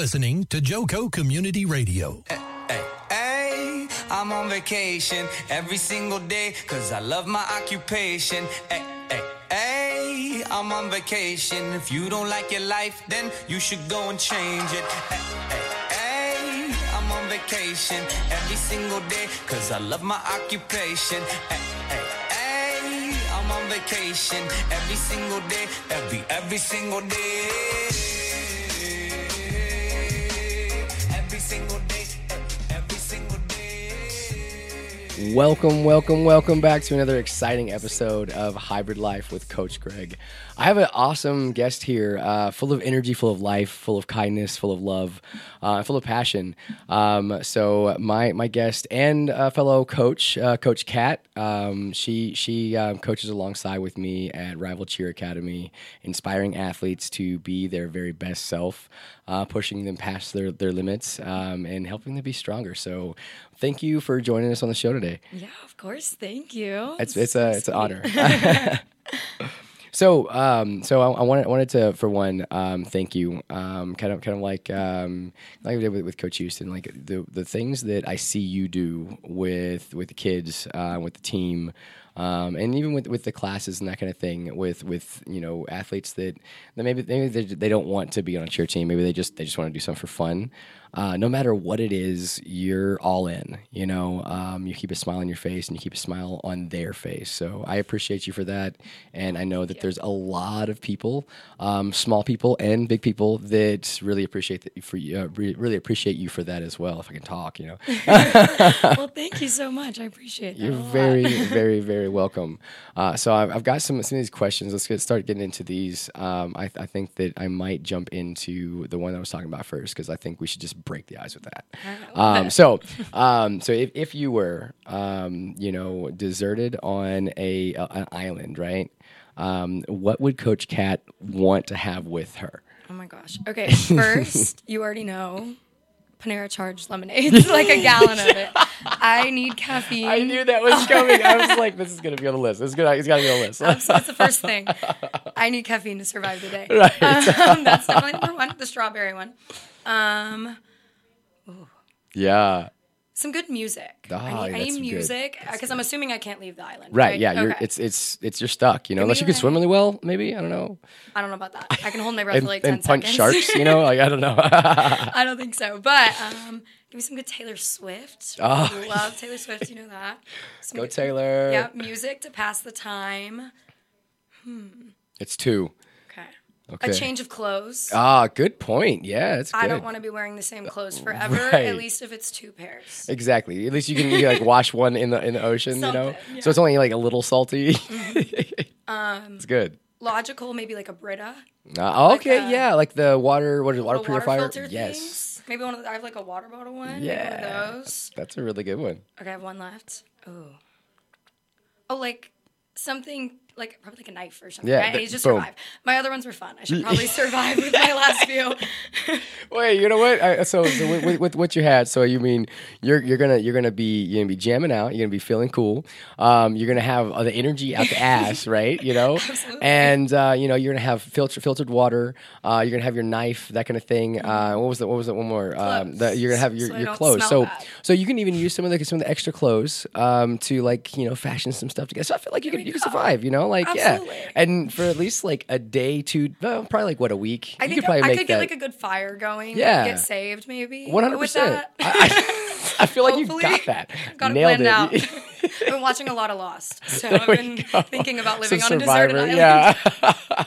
listening to Joco Community Radio. Hey, hey, I'm on vacation every single day because I love my occupation. Hey, hey, hey, I'm on vacation. If you don't like your life, then you should go and change it. Hey, hey, hey, I'm on vacation every single day because I love my occupation. Hey, hey, hey, I'm on vacation every single day, every, every single day. Welcome, welcome, welcome back to another exciting episode of Hybrid Life with Coach Greg. I have an awesome guest here, uh, full of energy, full of life, full of kindness, full of love, uh, full of passion. Um, so my my guest and uh, fellow coach, uh, Coach Kat, um, she she um, coaches alongside with me at Rival Cheer Academy, inspiring athletes to be their very best self, uh, pushing them past their their limits, um, and helping them be stronger. So thank you for joining us on the show today. Yeah, of course. Thank you. It's it's a it's an honor. so um, so I, I wanted wanted to for one um, thank you. Um, kind of kind of like um, like I did with, with Coach Houston. Like the the things that I see you do with with the kids, uh, with the team. Um, and even with, with the classes and that kind of thing, with with you know athletes that, that maybe maybe they, they don't want to be on a cheer team, maybe they just they just want to do something for fun. Uh, no matter what it is, you're all in. You know, um, you keep a smile on your face and you keep a smile on their face. So I appreciate you for that, and I know that there's a lot of people, um, small people and big people, that really appreciate that for you. Uh, re- really appreciate you for that as well. If I can talk, you know. well, thank you so much. I appreciate that. You're very, very, very welcome. Uh, so I've, I've got some some of these questions. Let's get start getting into these. Um, I, I think that I might jump into the one I was talking about first because I think we should just break the ice with that. Um, so, um, so if, if you were, um, you know, deserted on a, a an island, right? Um, what would Coach Cat want to have with her? Oh my gosh. Okay, first, you already know Panera charged lemonade, like a gallon of it. I need caffeine. I knew that was coming. I was like, this is gonna be on the list. This is gonna, it's gotta be on the list. That's, that's the first thing. I need caffeine to survive the day. Right. Um, that's definitely number one. The strawberry one. Um, yeah. some good music. Ah, I yeah, need, I need music because I'm assuming I can't leave the island. Right. Yeah. You're. It's. It's. It's. You're stuck. You know, unless you can swim really well. Maybe. I don't know. I don't know about that. I can hold my breath And, for like ten and punch seconds. sharks. You know. Like I don't know. I don't think so. But um, give me some good Taylor Swift. Oh. Love Taylor Swift. You know that. Some Go good- Taylor. Yeah, music to pass the time. Hmm. It's two. Okay. A change of clothes. Ah, good point. Yeah, it's good. I don't want to be wearing the same clothes forever. Right. At least if it's two pairs. Exactly. At least you can you, like wash one in the in the ocean. you know. Something, So it's only like a little salty. Um, it's good. Logical, maybe like a Brita. Uh, okay. uh, yeah, like the water. What is it? Water purifier? filter yes. things. Maybe one of the, I have like a water bottle one. Yeah. One of those. That's a really good one. Okay, I have one left. Oh. Oh, like something like probably like a knife or something. Yeah, right? Need to boom. survive. My other ones were fun. I should probably survive with my last few. Wait, you know what? I, so, so with, with, with what you had, so you mean you're you're gonna you're gonna be you're gonna be jamming out. You're gonna be feeling cool. Um, you're gonna have uh, the energy out the ass, right? You know, Absolutely. and uh, you know you're gonna have filtered filtered water. Uh, you're gonna have your knife, that kind of thing. Uh, what was the what was it? One more. Um, the, you're gonna have your, So your clothes. So bad. so you can even use some of the some of the extra clothes um, to like you know fashion some stuff together. So I feel like you can you can survive. You know, like Absolutely. yeah, and for at least like a day, two, well, probably like what a week. I you think could probably I make could that. get like a good fire going. Yeah. Get saved maybe. One hundred percent. I feel like you Hopefully. got that. Got it Nailed planned out. I've been watching a lot of Lost, so There I've been thinking about Some living on a deserted island. Yeah.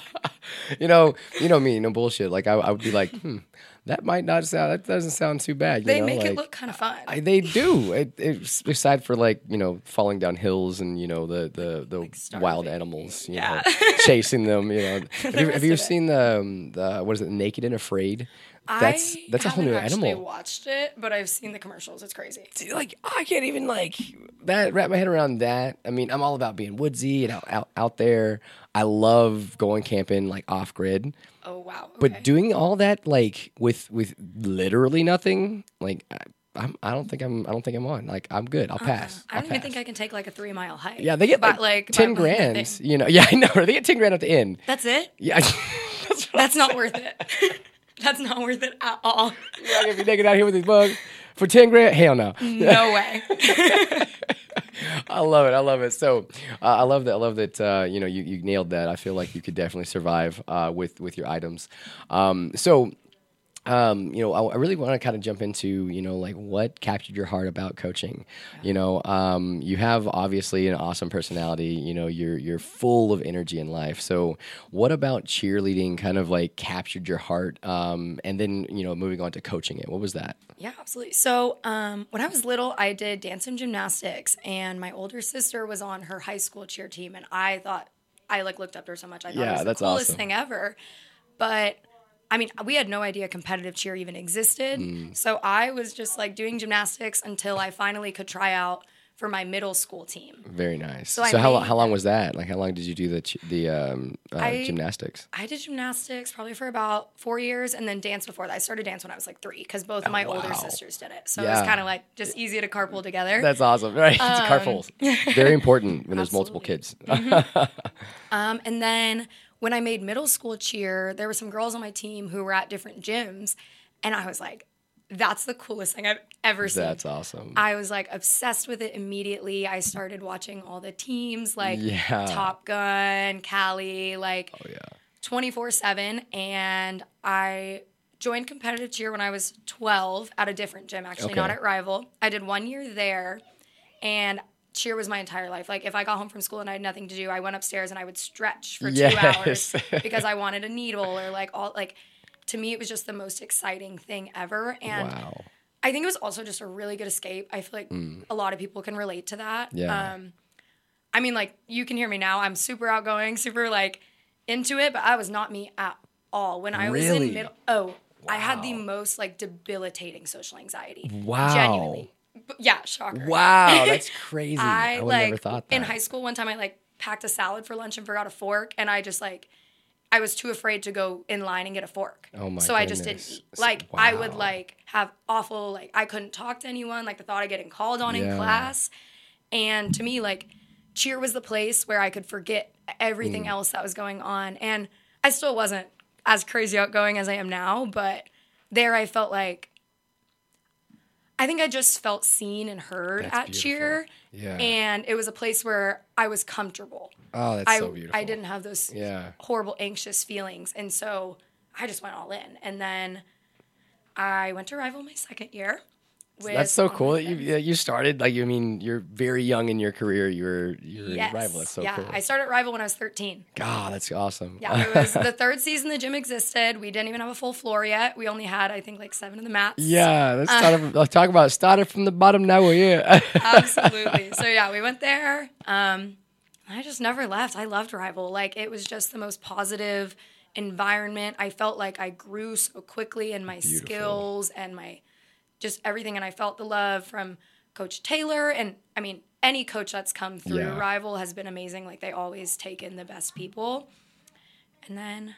you know, you know me, no bullshit. Like I, I would be like, hmm, that might not sound. That doesn't sound too bad. They know, make like, it look kind of fun. I, they do. It, it's aside for like you know falling down hills and you know the the, the wild animals, you Yeah. know, chasing them. You know, have you, have you seen the um, the what is it, Naked and Afraid? That's I that's a whole new animal. I watched it, but I've seen the commercials. It's crazy. like I can't even like that wrap my head around that. I mean, I'm all about being woodsy and out out, out there. I love going camping like off grid, Oh wow. but doing all that like with with literally nothing, like I, I'm, I don't think I'm I don't think I'm on. Like I'm good. I'll pass. Uh-uh. I don't even think I can take like a three mile hike. Yeah, they get But, like, like ten grand. You know, yeah, I know. They get ten grand at the end. That's it. Yeah, that's, That's not worth it. That's not worth it at all. You're not gonna be naked out here with these bugs for ten grand? Hell no. No way. I love it. I love it. So uh, I love that. I love that. Uh, you know, you, you nailed that. I feel like you could definitely survive uh, with with your items. Um, so. Um, you know, I, I really want to kind of jump into, you know, like what captured your heart about coaching. You know, um, you have obviously an awesome personality. You know, you're you're full of energy in life. So, what about cheerleading kind of like captured your heart? Um, and then, you know, moving on to coaching it. What was that? Yeah, absolutely. So, um, when I was little, I did dance and gymnastics, and my older sister was on her high school cheer team, and I thought I like looked up to her so much. I thought Yeah, it was that's the coolest awesome. thing ever. But I mean, we had no idea competitive cheer even existed. Mm. So I was just like doing gymnastics until I finally could try out for my middle school team. Very nice. So, So how, made- how long was that? Like, how long did you do the the um, uh, I- gymnastics? I did gymnastics probably for about four years, and then dance before that. I started dance when I was like three because both of my older Oh, wow. sisters did it. So it was kind of like just easy to carpool together. That's awesome, right? it's carpools. Very important when there's multiple kids. Um, and then when I made middle school cheer, there were some girls on my team who were at different gyms, and I was like, "That's the coolest thing I've ever seen." That's awesome. I was like obsessed with it immediately. I started watching all the teams like Yeah. Top Gun, Cali, like oh yeah. 24 7. And I joined competitive cheer when I was 12 at a different gym, actually, not at Rival. I did one year there, and cheer was my entire life. Like, if I got home from school and I had nothing to do, I went upstairs and I would stretch for two hours because I wanted a needle or like all, like, to me, it was just the most exciting thing ever. And Wow. I think it was also just a really good escape. I feel like a lot of people can relate to that. Mm. Yeah. Um, I mean, like you can hear me now. I'm super outgoing, super like into it, but I was not me at all when I was in middle. Oh, I had the most like debilitating social anxiety. Wow. Genuinely. But, yeah, shocker. Wow, that's crazy. I, I like never thought that. in high school one time I like packed a salad for lunch and forgot a fork and I just like I was too afraid to go in line and get a fork. Oh my So I just didn't eat. Like I would like have awful like I couldn't talk to anyone, like the thought of getting called on Yeah. in class. And to me like cheer was the place where I could forget Mm. everything else that was going on and I still wasn't as crazy outgoing as I am now, but there I felt like I think I just felt seen and heard That's at beautiful. cheer. Yeah. And it was a place where I was comfortable. oh, that's I, so beautiful. I didn't have those Yeah. horrible anxious feelings. And so I just went all in. And then I went to Rival my second year. With That's so cool that you yeah, you started like I mean you're very young in your career. You're you're Yes. rival. That's so yeah, cool. I started Rival when I was 13. God, that's awesome. Yeah, it was the third season the gym existed. We didn't even have a full floor yet. We only had, I think, like seven of the mats. Yeah, let's start. from- let's talk about started from the bottom. Now we're here. absolutely. So yeah, we went there. Um, I just never left. I loved Rival. Like it was just the most positive environment. I felt like I grew so quickly in my skills and my just everything. And I felt the love from Coach Taylor. And I mean, any coach that's come through Yeah. Rival has been amazing. Like they always take in the best people. And then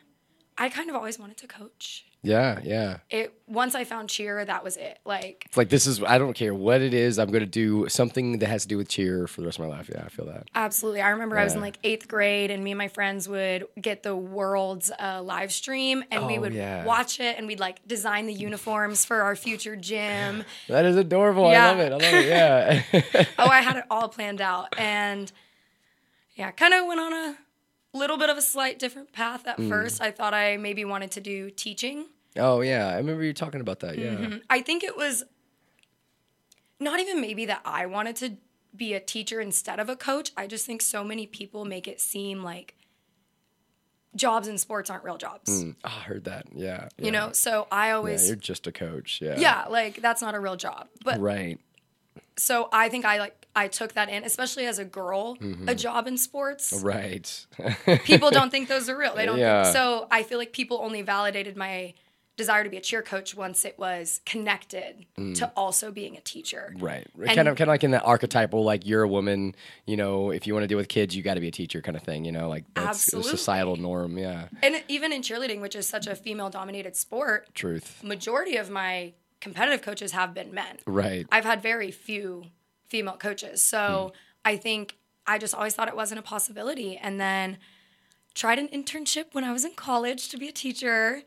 I kind of always wanted to coach. Yeah, yeah. It once I found cheer, that was it. Like It's like this is. I don't care what it is. I'm going to do something that has to do with cheer for the rest of my life. Yeah, I feel that. Absolutely. I remember I was in like eighth grade, and me and my friends would get the world's uh, live stream, and we Oh, would yeah. watch it, and we'd like design the uniforms for our future gym. That is adorable. I love it. I love it. Yeah. oh, I had it all planned out, and yeah, kind of went on a little bit of a slight different path at Mm. first. I thought I maybe wanted to do teaching. Oh yeah, I remember you talking about that. Yeah. Mm-hmm. I think it was not even maybe that I wanted to be a teacher instead of a coach. I just think so many people make it seem like jobs in sports aren't real jobs. Mm, oh, I heard that. Yeah. You know, so I Yeah, always you're just a coach. Yeah. yeah, like that's not a real job. But Right. so I think I like I took that in, especially as a girl, a job in sports. Mm-hmm. Right. People don't think those are real. They don't Yeah. think so I feel like people only validated my desire to be a cheer coach once it was connected to also being a teacher. Mm. Right. And- kind of kind of like in that archetypal like you're a woman, you know, if you want to deal with kids, you got to be a teacher kind of thing, you know, like that's a societal norm, yeah. And even in cheerleading, which is such a female dominated sport, Truth. majority of my competitive coaches have been men. Right. I've had very few female coaches. So I think I just always thought it wasn't a possibility. And then tried an internship when I was in college to be a teacher.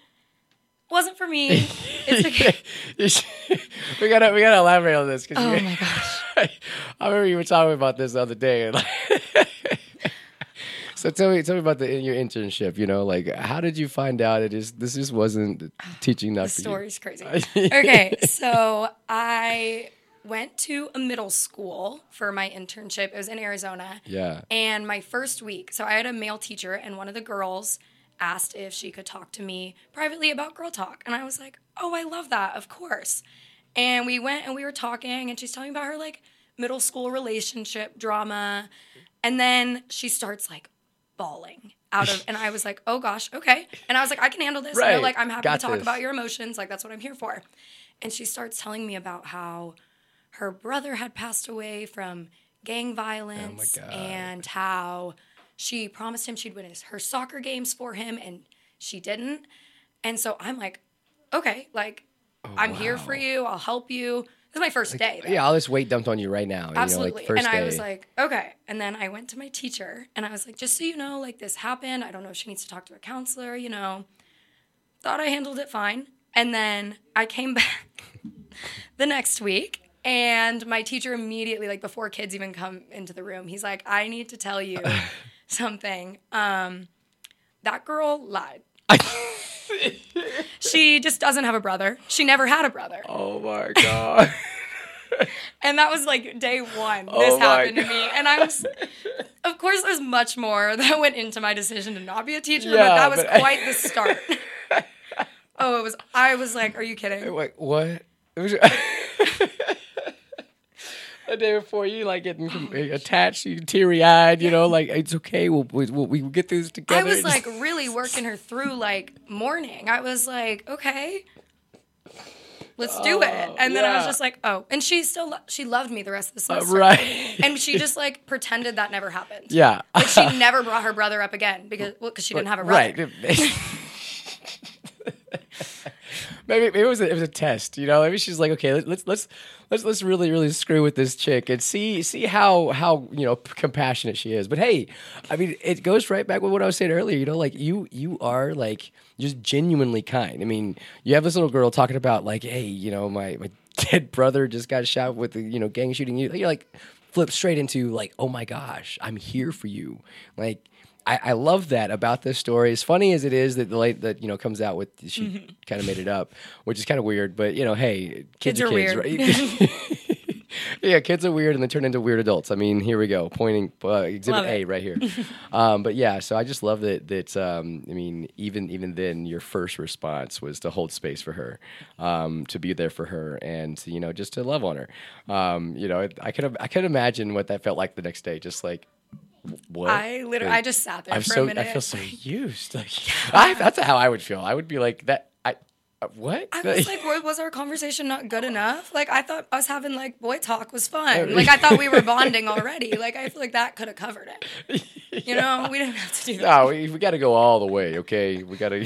Wasn't for me. It's okay. we gotta we gotta elaborate on this Oh my gosh. I remember you were talking about this the other day. And like, so tell me, tell me about the in your internship. You know, like how did you find out it is this just wasn't ah, teaching enough The for story's crazy. okay, so I went to a middle school for my internship. It was in Arizona. Yeah. And my first week, so I had a male teacher, and one of the girls asked if she could talk to me privately about girl talk. And I was like, oh, I love that, of course. And we went and we were talking, and she's telling me about her like middle school relationship drama. And then she starts like bawling out of, and I was like, oh gosh, okay. And I was like, I can handle this. You know, like, I'm happy Got to talk this. about your emotions. Like, that's what I'm here for. And she starts telling me about how her brother had passed away from gang oh violence God. and how she promised him she'd win his, her soccer games for him and she didn't. And so I'm like, okay, like oh, I'm here for you. I'll help you. This is my first day. though. Yeah, all this weight dumped on you right now. Absolutely. You know, like first and I day. was like, okay. And then I went to my teacher and I was like, just so you know, like this happened. I don't know if she needs to talk to a counselor, you know. Thought I handled it fine. And then I came back the next week and my teacher immediately, like before kids even come into the room, he's like, I need to tell you something. Um, that girl lied. she just doesn't have a brother. She never had a brother. oh my god. And that was like day one. This Oh happened to me. And I was, of course, there's much more that went into my decision to not be a teacher, but that was but- quite the start. oh, it was, I was like, are you kidding? Wait, what? The day before you like getting com- attached, you teary eyed. You know, like it's okay. We'll, we'll we will get through this together. I was like really working her through like morning. I was like, okay, let's do it. And then I was just like, oh, and she still, lo- she loved me the rest of the semester. Uh, right. And she just like pretended that never happened. yeah. Like she never brought her brother up again because, well, because she didn't have a brother. Right. maybe, maybe it was a, it was a test. You know, maybe she's like, okay, let's let's let's let's really really screw with this chick and see see how how you know compassionate she is. But hey, I mean, it goes right back with what I was saying earlier. You know, like you you are like just genuinely kind. I mean, you have this little girl talking about like, hey, you know, my my dead brother just got shot with the you know gang shooting. You you're like flip straight into like, oh my gosh, I'm here for you. Like I, I love that about this story. As funny as it is that the late that you know comes out with she kind of made it up, which is kind of weird. But you know, hey, kids, Kids are kids, weird. right? yeah, kids are weird and they turn into weird adults. I mean, here we go, pointing uh, exhibit A right here. um, but yeah, so I just love that. That um, I mean, even even then, your first response was to hold space for her, um, to be there for her, and you know, just to love on her. Um, you know, I could I could imagine what that felt like the next day, just like. What? I literally, I just sat there I'm for so a minute. I feel so used. Like I, that's how I would feel. I would be like that. I uh, what? I was like, "Wa- was our conversation not good enough? Like, I thought us having like boy talk was Oh, fun. Like, I thought we were bonding already. Like, I feel like that could have covered it. You know, we didn't have to do that. no, we, we got to go all the way. Okay, we got to.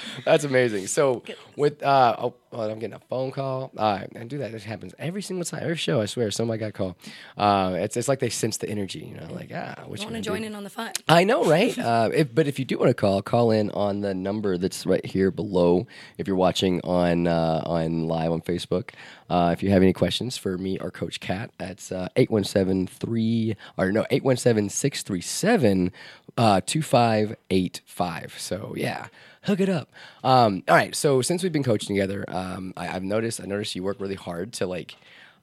That's amazing. So with uh oh, oh, I'm getting a phone call. Uh, and do that. It happens every single time, every show. I swear, somebody got a call. Uh, it's it's like they sense the energy. You know, like ah, you want to join do? in on the fun. I know, right? uh, if, but if you do want to call, call in on the number that's right here below. If you're watching on uh, on live on Facebook, uh, if you have any questions for me or Coach Cat, that's uh, eight one seven three or no eight one seven six three seven uh, two five eight five. So yeah. Hook it up. Um, all right. So since we've been coaching together, um, I, I've noticed. I noticed you work really hard to like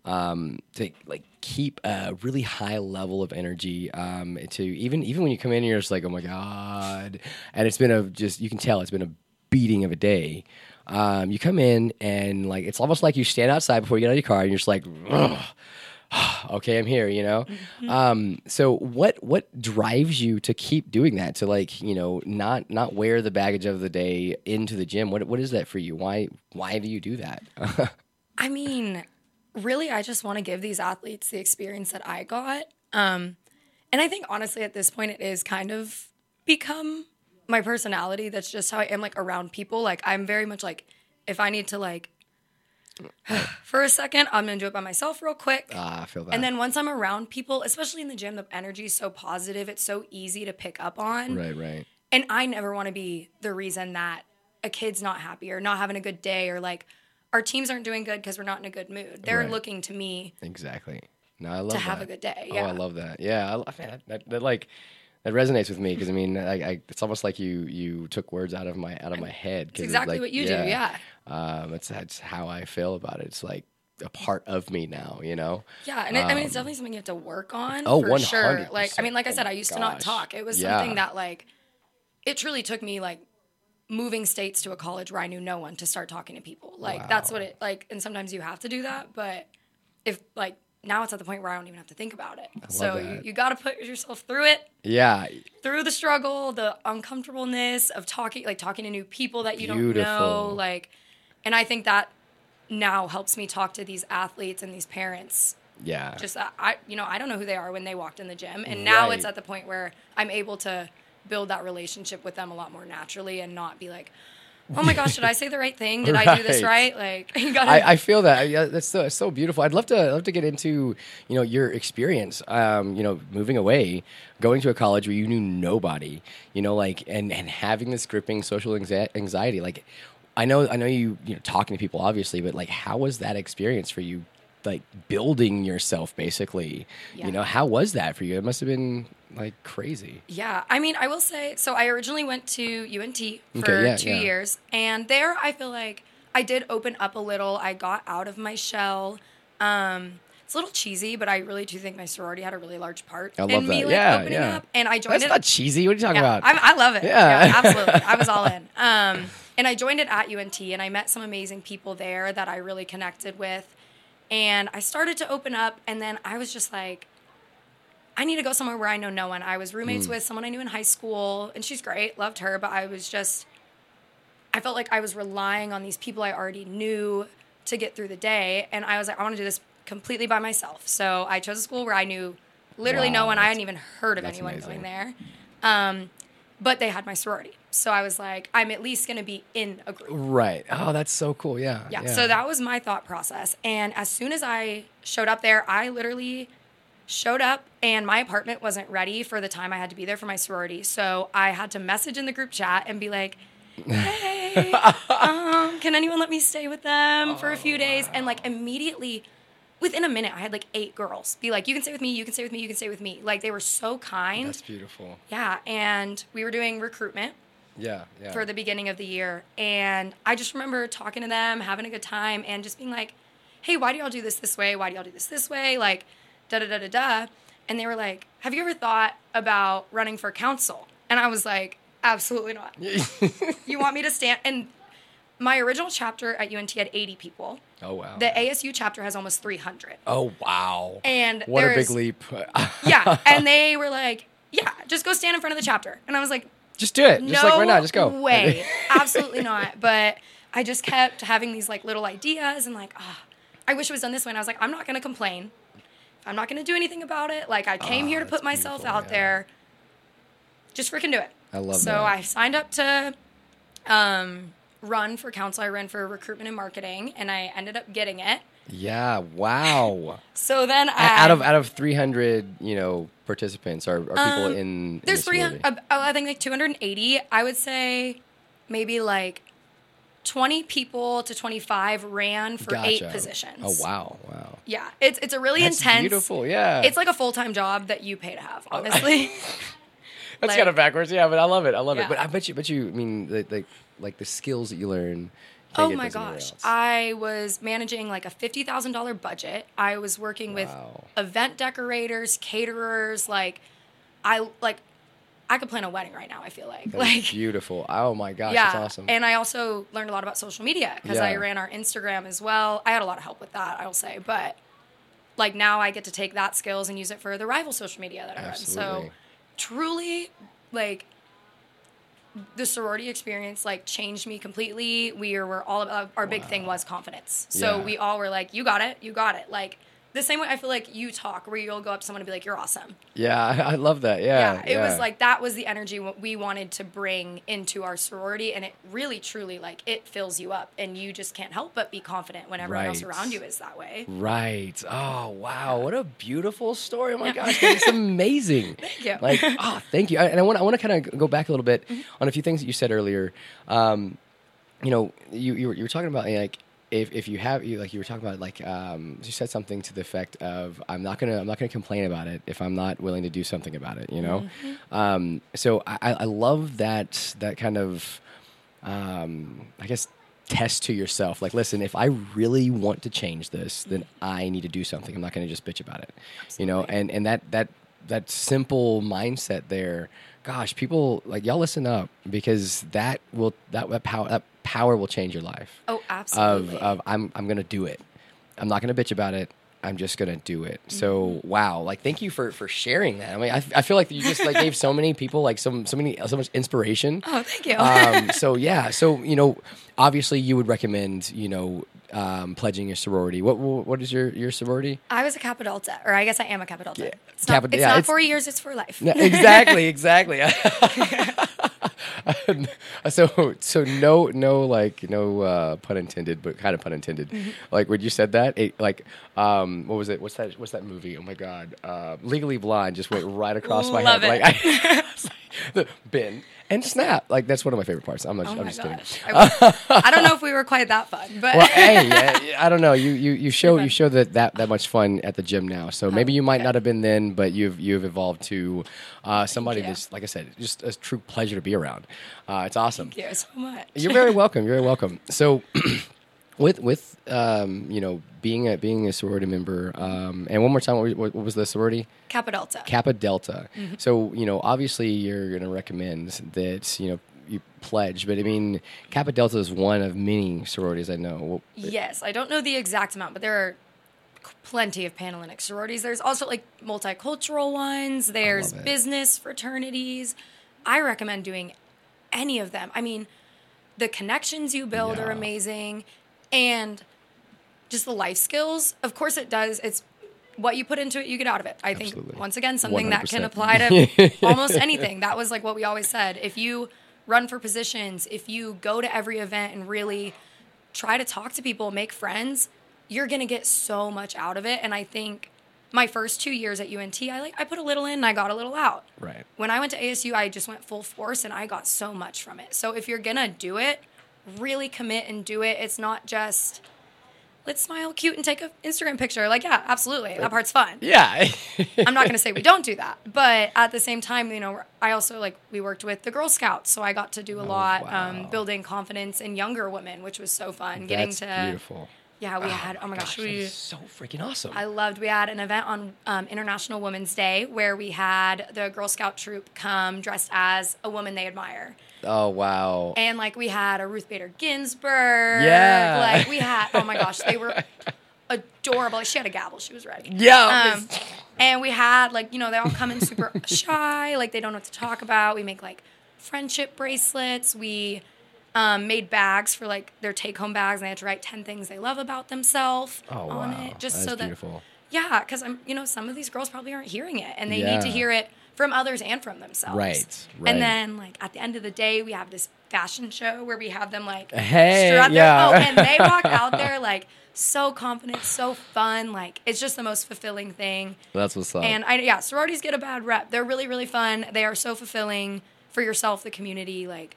um, to like keep a really high level of energy. Um, to even even when you come in, you're just like, oh my god, and it's been a just you can tell it's been a beating of a day. Um, you come in and like it's almost like you stand outside before you get out of your car, and you're just like, "Ugh, okay, I'm here. You know. Um, so what what drives you to keep doing that? To like you know not not wear the baggage of the day into the gym. What what is that for you? Why why do you do that? I mean, really, I just want to give these athletes the experience that I got. Um, and I think honestly, at this point, it is kind of become my personality. That's just how I am, like around people. Like I'm very much like, if I need to like, for a second, I'm gonna do it by myself real quick. Ah, I feel that. And then once I'm around people, especially in the gym, the energy is so positive. It's so easy to pick up on. right, right. And I never want to be the reason that a kid's not happy or not having a good day or like our teams aren't doing good because we're not in a good mood. They're Right. looking to me Exactly. No, I love that. to that. have a good day. Oh, I love that. Yeah, I love that. That, that like that resonates with me because I mean, I, I, it's almost like you you took words out of my out of my head. It's exactly like, what you do. Yeah. Um, it's that's how I feel about it. It's like a part of me now. You know. Yeah, and it, I mean, it's definitely something you have to work on. Um, Oh, for sure. 100%. Like, I mean, like I Oh said, I used to not talk. It was Yeah. something that like, it truly took me like moving states to a college where I knew no one to start talking to people. Like that's what it like. And sometimes you have to do that, but if like now it's at the point where I don't even have to think about it. so you, that. you got to put yourself through it, Yeah. through the struggle, the uncomfortableness of talking, like talking to new people that you don't know, like, and I think that now helps me talk to these athletes and these parents Yeah. just uh, I you know I don't know who they are when they walked in the gym and now it's at the point where I'm able to build that relationship with them a lot more naturally and not be like oh my gosh did I say the right thing did I do this Right. right like gotta I, I feel that yeah, that's so, so beautiful. I'd love to I'd love to get into you know your experience. Um, you know, moving away, going to a college where you knew nobody. You know, like and and having this gripping social anxiety. Like, I know I know you you know talking to people obviously, but like, how was that experience for you? Like building yourself, basically. Yeah. You know, how was that for you? It must have been like crazy. Yeah, I mean, I will say, so I originally went to UNT for Okay, yeah, two yeah. years, and there I feel like I did open up a little. I got out of my shell. Um, it's a little cheesy, but I really do think my sorority had a really large part I love in me that. like Yeah, opening yeah. up. And I joined That's it. not cheesy. What are you talking Yeah, about? I'm, I love it. Yeah. Yeah. absolutely. I was all in. Um, and I joined it at UNT, and I met some amazing people there that I really connected with. And I started to open up, and then I was just like, I need to go somewhere where I know no one. I was roommates Mm. with someone I knew in high school, and she's great, loved her, but I was just, I felt like I was relying on these people I already knew to get through the day. And I was like, I want to do this completely by myself. So I chose a school where I knew literally no one. I hadn't even heard of anyone amazing. going there. Um, but they had my sorority. So I was like, I'm at least going to be in a group. right. Oh, that's so cool. Yeah. Yeah. So that was my thought process. And as soon as I showed up there, I literally showed up and my apartment wasn't ready for the time I had to be there for my sorority. So I had to message in the group chat and be like, hey, um, can anyone let me stay with them for a few days? And like immediately, within a minute, I had like eight girls be like, you can stay with me, you can stay with me, you can stay with me. Like they were so kind. That's beautiful. yeah. And we were doing recruitment Yeah. Yeah. for the beginning of the year. And I just remember talking to them, having a good time, and just being like, hey, why do y'all do this this way? Why do y'all do this this way? Like, da da da da da. And they were like, have you ever thought about running for council? And I was like, absolutely not. you want me to stand? And my original chapter at UNT had 80 people. Oh wow. The ASU chapter has almost 300. Oh wow! And what a big leap! Yeah. And they were like, yeah, just go stand in front of the chapter. And I was like, just do it. Just like why not? Just go. Way, absolutely not. But I just kept having these like little ideas and like, ah, I wish it was done this way. And I was like, I'm not gonna complain. I'm not gonna do anything about it. Like I came Ah, here to put myself out yeah. there. Just freaking do it. I love so that. So I signed up to um, run for council. I ran for recruitment and marketing, and I ended up getting it. yeah. Wow. So then I out of out of three hundred, you know, participants are, are people in. Um, There's 300, uh, I think like 280. I would say maybe like 20 people to 25 ran for eight positions. Oh wow! Wow. Yeah, it's it's a really That's intense. beautiful. Yeah. It's like a full time job that you pay to have. Honestly, That's like- kind of backwards. Yeah, but I love it. I love it. But I bet you, bet you. I mean, the, like the skills that you learn. oh my gosh. I was managing like a fifty thousand dollar budget. I was working with event decorators, caterers. Like, I like. I could plan a wedding right now. I feel like That is like beautiful. Oh my gosh, yeah, that's awesome. and I also learned a lot about social media because I ran our Instagram as well. I had a lot of help with that, I will say, but like now I get to take that skills and use it for the rival social media that I run. So truly, like the sorority experience like changed me completely. We were all about our big thing was confidence. So Yeah. we all were like, "You got it, you got it." Like the same way I feel like you talk, where you'll go up to someone and be like, "You're awesome." yeah, I, I love that. Yeah, yeah, it was like that was the energy we wanted to bring into our sorority and it really truly like it fills you up and you just can't help but be confident when everyone else around you is that way Right. Oh wow, what a beautiful story! Oh my Yeah. gosh, it's amazing. Thank you. Like, oh, thank you. I- And I want I want to kind of go back a little bit Mm-hmm. on a few things that you said earlier. Um, you know, you you were, you were talking about like if, if you have you like you were talking about like um, you said something to the effect of I'm not gonna I'm not gonna complain about it if I'm not willing to do something about it. You know, um, so I, I love that that kind of um, I guess test to yourself. Like, listen, if I really want to change this, then I need to do something. I'm not going to just bitch about it. You know, and and that that that simple mindset there. Gosh, people like y'all listen up because that will that, that power that power will change your life. Oh, absolutely. of of I'm I'm gonna do it. I'm not gonna bitch about it. I'm just gonna do it. So Mm-hmm. wow, like thank you for for sharing that. I mean, I, I feel like you just like gave so many people like some so many so much inspiration. oh, thank you. um, so yeah, so you know, obviously you would recommend you know um, pledging your sorority. What what what is your your sorority? I was a Kappa Delta, or I guess I am a Kappa Delta. Yeah. It's not, Kappa- it's yeah, not it's- four years, it's for life. Yeah, exactly, exactly. so so no no like no uh, pun intended, but kind of pun intended. Mm-hmm. Like when you said that, it, like um, what was it? What's that? What's that movie? Oh my god, uh, Legally Blonde just went right across my Love head. it. Like I, it's like the bend and snap. Like that's one of my favorite parts. I'm, not, Oh I'm just kidding. I, I don't know if we were quite that fun, but Well, hey, yeah, I don't know. You you you show you show that, that that much fun at the gym now. So maybe you might okay. not have been then, but you've you've evolved to uh, somebody that's like I said, just a true pleasure to be around. Uh, it's awesome. thank you so much. You're very welcome. You're very welcome. So. With with um, you know being a being a sorority member um, and one more time what, what, what was the sorority Kappa Delta. Kappa Delta. Mm-hmm. So you know, obviously, you're going to recommend that you know you pledge, but I mean, Kappa Delta is one of many sororities I know. Yes, I don't know the exact amount, but there are plenty of Panhellenic sororities. There's also like multicultural ones. There's business fraternities. I recommend doing any of them. I mean, the connections you build are amazing, and just the life skills. Of course, it does. It's what you put into it, you get out of it. I think once again something that can apply to almost anything. That was like what we always said. If you run for positions, if you go to every event and really try to talk to people, make friends, you're gonna get so much out of it. And I think my first two years at UNT, I like I put a little in and I got a little out. Right. When I went to ASU, I just went full force and I got so much from it. So if you're gonna do it, really commit and do it. It's not just let's smile cute and take an Instagram picture. Like, yeah, absolutely. That part's fun. yeah, I'm not going to say we don't do that, but at the same time, you know, I also like we worked with the Girl Scouts, so I got to do a lot Oh, wow. um, building confidence in younger women, which was so fun. Getting to beautiful. Yeah, we had oh my gosh, Gosh, that we so freaking awesome. I loved. We had an event on um, International Women's Day where we had the Girl Scout troop come dressed as a woman they admire. oh wow. And like we had a Ruth Bader Ginsburg. Yeah. Like we had, oh my gosh, they were adorable. She had a gavel. She was ready. Yeah. Um, and we had like, you know, they all come in super shy. Like they don't know what to talk about. We make like friendship bracelets. We um, made bags for like their take home bags. And they had to write 10 things they love about themselves oh on wow. it. Just That so that beautiful. yeah, because I'm, you know, some of these girls probably aren't hearing it, and they need to hear it from others and from themselves. Right, right. And then, like at the end of the day, we have this fashion show where we have them like Hey, strut their- yeah. oh, and they walk out there like so confident, so fun. Like it's just the most fulfilling thing. That's what's up. And I, yeah, sororities get a bad rep. They're really, really fun. They are so fulfilling for yourself, the community. Like,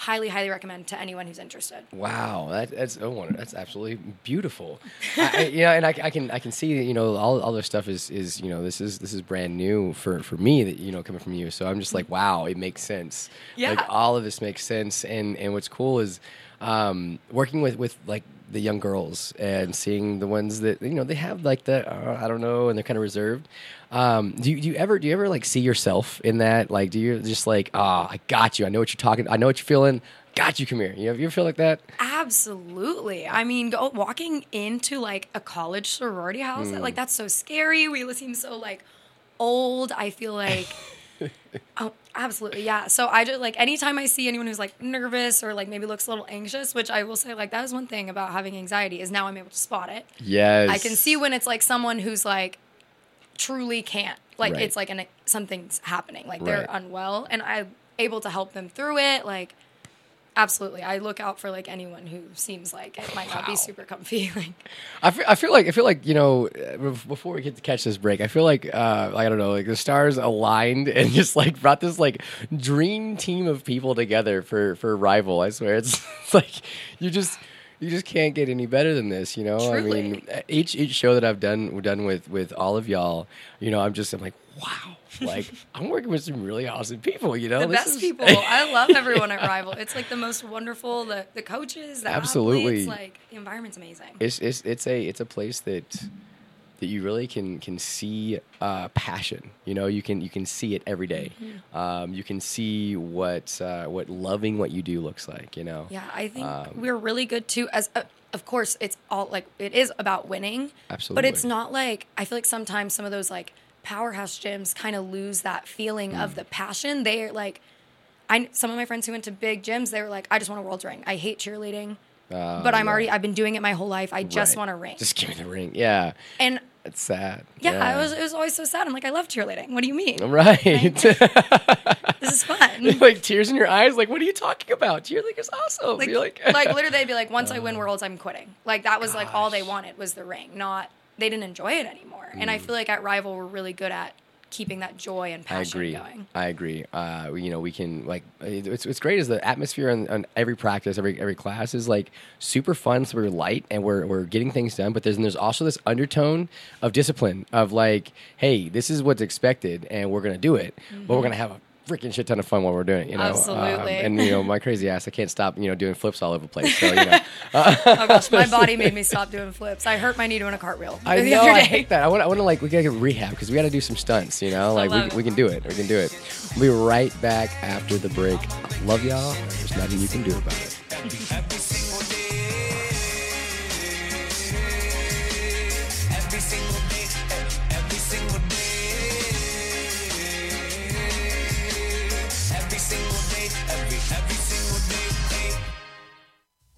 highly, highly recommend to anyone who's interested. Wow, that, that's oh, wonder- that's absolutely beautiful. I, I, you know, and I, I can I can see that you know all all this stuff is is you know this is this is brand new for for me that you know coming from you. So I'm just like wow, it makes sense. Yeah. like all of this makes sense. And and what's cool is um, working with with like the young girls and seeing the ones that you know they have like the uh, I don't know and they're kind of reserved. Um, do you do you ever do you ever like see yourself in that? Like, do you just like ah, I got you. I know what you're talking. I know what you're feeling. Got you. Come here. You ever, you ever feel like that? Absolutely. I mean, go, walking into like a college sorority house, Hmm. like that's so scary. We seem so like old. I feel like, oh, absolutely, yeah. So I just like anytime I see anyone who's like nervous or like maybe looks a little anxious, which I will say like that is one thing about having anxiety is now I'm able to spot it. Yes. I can see when it's like someone who's like truly can't. Like Right. it's like an something's happening. Like they're unwell, and I'm able to help them through it. Like absolutely. I look out for like anyone who seems like it might not be super comfy. like, I feel, I feel like I feel like you know uh, before we get to catch this break, I feel like uh, like I don't know, like the stars aligned and just like brought this like dream team of people together for for rival. I swear, it's, it's like you just you just can't get any better than this, you know. I mean, each each show that I've done done with with all of y'all, you know, I'm just I'm like, wow, like I'm working with some really awesome people, you know. the This best is- people. I love everyone at Rival. It's like the most wonderful. The the coaches, the Absolutely. athletes, like the environment's amazing. it's it's it's a it's a place that that you really can can see uh, passion. You know, you can you can see it every day. Mm-hmm. Um, you can see what uh, what loving what you do looks like. You know. Yeah, I think Um, we're really good too. As uh, of course, it's all like it is about winning. Absolutely. But it's not like I feel like sometimes some of those like powerhouse gyms kind of lose that feeling Mm. of the passion. They're like, I some of my friends who went to big gyms, they were like, I just want a world's ring. I hate cheerleading, but I'm yeah. already I've been doing it my whole life. I just Right. want a ring. Just give me the ring. Yeah, and it's sad. yeah, it was it was always so sad. I'm like, I love cheerleading. What do you mean? right. This is fun. like tears in your eyes. Like, what are you talking about? Like, it's awesome. like, like, like literally they'd be like once i win uh. worlds i'm quitting like that was like all they wanted was the ring not they didn't enjoy it anymore and i mm. feel like at rival we're really good at keeping that joy and Mm. I passion agree. going I agree. Uh, you know, we can like it's what's great is the atmosphere on, on every practice, every every class is like super fun. So we're light and we're we're getting things done. But there's and there's also this undertone of discipline of like, hey, this is what's expected, and we're gonna do it, but we're gonna have a freaking shit ton of fun while we're doing it. You know, Um, Absolutely. and you know, my crazy ass, I can't stop. You know, doing flips all over the place. So you know, oh gosh my body made me stop doing flips i hurt my knee doing a cartwheel I the know I hate that. I want I want to like we gotta get rehab because we gotta do some stunts. You know, like we, we can do it. We can do it. We'll be right back after the break. Love y'all. There's nothing you can do about it.